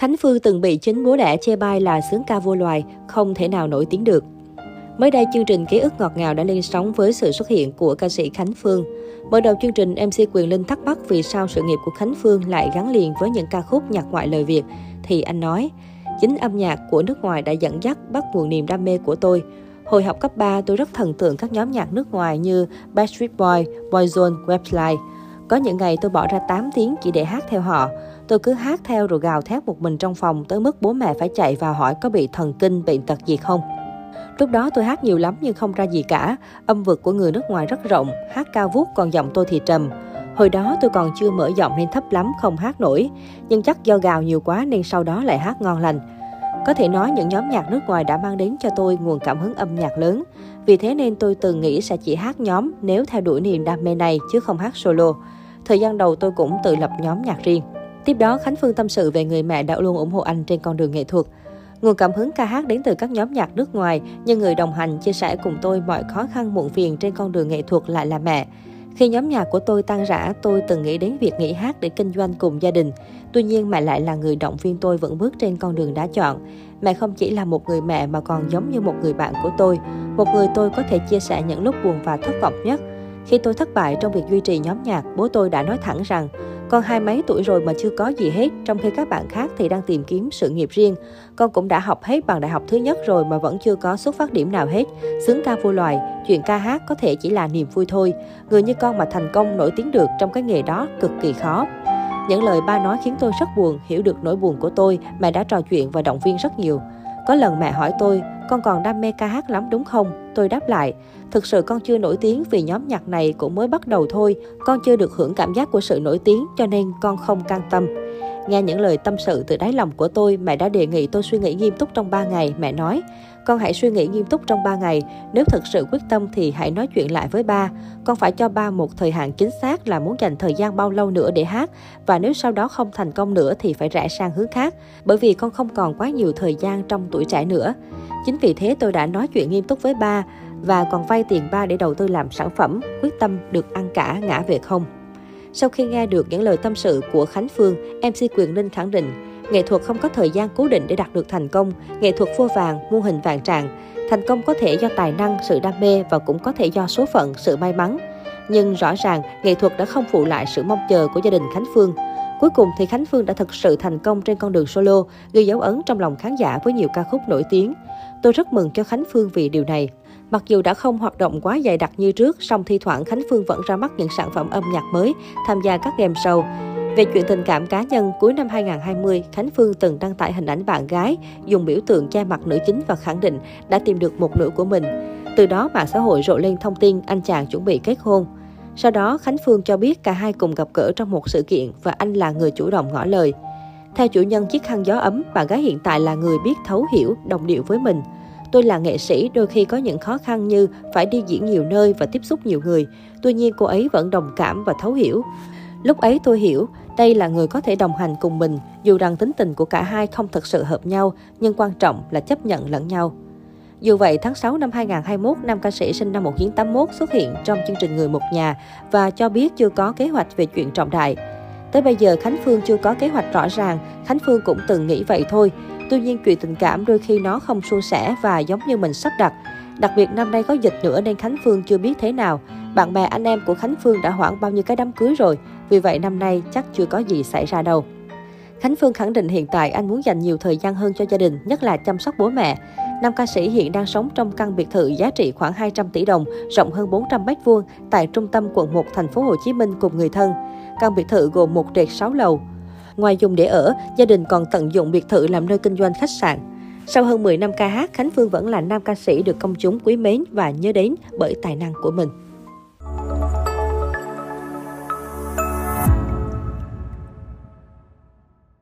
Khánh Phương từng bị chính bố đẻ chê bai là sướng ca vô loài, không thể nào nổi tiếng được. Mới đây, chương trình Ký ức ngọt ngào đã lên sóng với sự xuất hiện của ca sĩ Khánh Phương. Mở đầu chương trình, MC Quyền Linh thắc mắc vì sao sự nghiệp của Khánh Phương lại gắn liền với những ca khúc nhạc ngoại lời Việt. Thì anh nói, chính âm nhạc của nước ngoài đã dẫn dắt bắt nguồn niềm đam mê của tôi. Hồi học cấp 3, tôi rất thần tượng các nhóm nhạc nước ngoài như Backstreet Boy, Boyzone, Westlife. Có những ngày tôi bỏ ra 8 tiếng chỉ để hát theo họ. Tôi cứ hát theo rồi gào thét một mình trong phòng tới mức bố mẹ phải chạy vào hỏi có bị thần kinh, bệnh tật gì không. Lúc đó tôi hát nhiều lắm nhưng không ra gì cả. Âm vực của người nước ngoài rất rộng, hát cao vút còn giọng tôi thì trầm. Hồi đó tôi còn chưa mở giọng nên thấp lắm, không hát nổi. Nhưng chắc do gào nhiều quá nên sau đó lại hát ngon lành. Có thể nói những nhóm nhạc nước ngoài đã mang đến cho tôi nguồn cảm hứng âm nhạc lớn. Vì thế nên tôi từng nghĩ sẽ chỉ hát nhóm nếu theo đuổi niềm đam mê này chứ không hát solo. Thời gian đầu tôi cũng tự lập nhóm nhạc riêng. Tiếp đó, Khánh Phương tâm sự về người mẹ đã luôn ủng hộ anh trên con đường nghệ thuật. Nguồn cảm hứng ca hát đến từ các nhóm nhạc nước ngoài, nhưng người đồng hành chia sẻ cùng tôi mọi khó khăn muộn phiền trên con đường nghệ thuật lại là mẹ. Khi nhóm nhạc của tôi tan rã, tôi từng nghĩ đến việc nghỉ hát để kinh doanh cùng gia đình. Tuy nhiên mẹ lại là người động viên tôi vững bước trên con đường đã chọn. Mẹ không chỉ là một người mẹ mà còn giống như một người bạn của tôi, một người tôi có thể chia sẻ những lúc buồn và thất vọng nhất. Khi tôi thất bại trong việc duy trì nhóm nhạc, bố tôi đã nói thẳng rằng con hai mấy tuổi rồi mà chưa có gì hết, trong khi các bạn khác thì đang tìm kiếm sự nghiệp riêng. Con cũng đã học hết bằng đại học thứ nhất rồi mà vẫn chưa có xuất phát điểm nào hết. Sướng ca vô loài, chuyện ca hát có thể chỉ là niềm vui thôi. Người như con mà thành công nổi tiếng được trong cái nghề đó cực kỳ khó. Những lời ba nói khiến tôi rất buồn, hiểu được nỗi buồn của tôi, mẹ đã trò chuyện và động viên rất nhiều. Có lần mẹ hỏi tôi, con còn đam mê ca hát lắm đúng không? Tôi đáp lại, thực sự con chưa nổi tiếng vì nhóm nhạc này cũng mới bắt đầu thôi. Con chưa được hưởng cảm giác của sự nổi tiếng cho nên con không can tâm. Nghe những lời tâm sự từ đáy lòng của tôi, mẹ đã đề nghị tôi suy nghĩ nghiêm túc trong 3 ngày. Mẹ nói, con hãy suy nghĩ nghiêm túc trong 3 ngày. Nếu thực sự quyết tâm thì hãy nói chuyện lại với ba. Con phải cho ba một thời hạn chính xác là muốn dành thời gian bao lâu nữa để hát. Và nếu sau đó không thành công nữa thì phải rẽ sang hướng khác. Bởi vì con không còn quá nhiều thời gian trong tuổi trẻ nữa. Chính vì thế tôi đã nói chuyện nghiêm túc với ba và còn vay tiền ba để đầu tư làm sản phẩm, quyết tâm được ăn cả ngã về không. Sau khi nghe được những lời tâm sự của Khánh Phương, MC Quyền Linh khẳng định, nghệ thuật không có thời gian cố định để đạt được thành công, nghệ thuật vô vàng, mô hình vàng trạng. Thành công có thể do tài năng, sự đam mê và cũng có thể do số phận, sự may mắn. Nhưng rõ ràng, nghệ thuật đã không phụ lại sự mong chờ của gia đình Khánh Phương. Cuối cùng thì Khánh Phương đã thực sự thành công trên con đường solo, gây dấu ấn trong lòng khán giả với nhiều ca khúc nổi tiếng. Tôi rất mừng cho Khánh Phương vì điều này. Mặc dù đã không hoạt động quá dày đặc như trước, song thi thoảng Khánh Phương vẫn ra mắt những sản phẩm âm nhạc mới, tham gia các game show. Về chuyện tình cảm cá nhân, cuối năm 2020, Khánh Phương từng đăng tải hình ảnh bạn gái, dùng biểu tượng che mặt nữ chính và khẳng định đã tìm được một nửa của mình. Từ đó, mạng xã hội rộ lên thông tin anh chàng chuẩn bị kết hôn. Sau đó, Khánh Phương cho biết cả hai cùng gặp gỡ trong một sự kiện và anh là người chủ động ngỏ lời. Theo chủ nhân chiếc khăn gió ấm, bạn gái hiện tại là người biết thấu hiểu, đồng điệu với mình. Tôi là nghệ sĩ, đôi khi có những khó khăn như phải đi diễn nhiều nơi và tiếp xúc nhiều người. Tuy nhiên cô ấy vẫn đồng cảm và thấu hiểu. Lúc ấy tôi hiểu, đây là người có thể đồng hành cùng mình, dù rằng tính tình của cả hai không thật sự hợp nhau, nhưng quan trọng là chấp nhận lẫn nhau. Dù vậy, tháng 6 năm 2021, nam ca sĩ sinh năm 1981 xuất hiện trong chương trình Người Một Nhà và cho biết chưa có kế hoạch về chuyện trọng đại. Tới bây giờ, Khánh Phương chưa có kế hoạch rõ ràng, Khánh Phương cũng từng nghĩ vậy thôi. Tuy nhiên, chuyện tình cảm đôi khi nó không suôn sẻ và giống như mình sắp đặt. Đặc biệt năm nay có dịch nữa nên Khánh Phương chưa biết thế nào. Bạn bè anh em của Khánh Phương đã hoãn bao nhiêu cái đám cưới rồi, vì vậy năm nay chắc chưa có gì xảy ra đâu. Khánh Phương khẳng định hiện tại anh muốn dành nhiều thời gian hơn cho gia đình, nhất là chăm sóc bố mẹ. Nam ca sĩ hiện đang sống trong căn biệt thự giá trị khoảng 200 tỷ đồng, rộng hơn 400 mét vuông tại trung tâm quận 1 thành phố Hồ Chí Minh cùng người thân. Căn biệt thự gồm một trệt 6 lầu. Ngoài dùng để ở, gia đình còn tận dụng biệt thự làm nơi kinh doanh khách sạn. Sau hơn 10 năm ca hát, Khánh Phương vẫn là nam ca sĩ được công chúng quý mến và nhớ đến bởi tài năng của mình.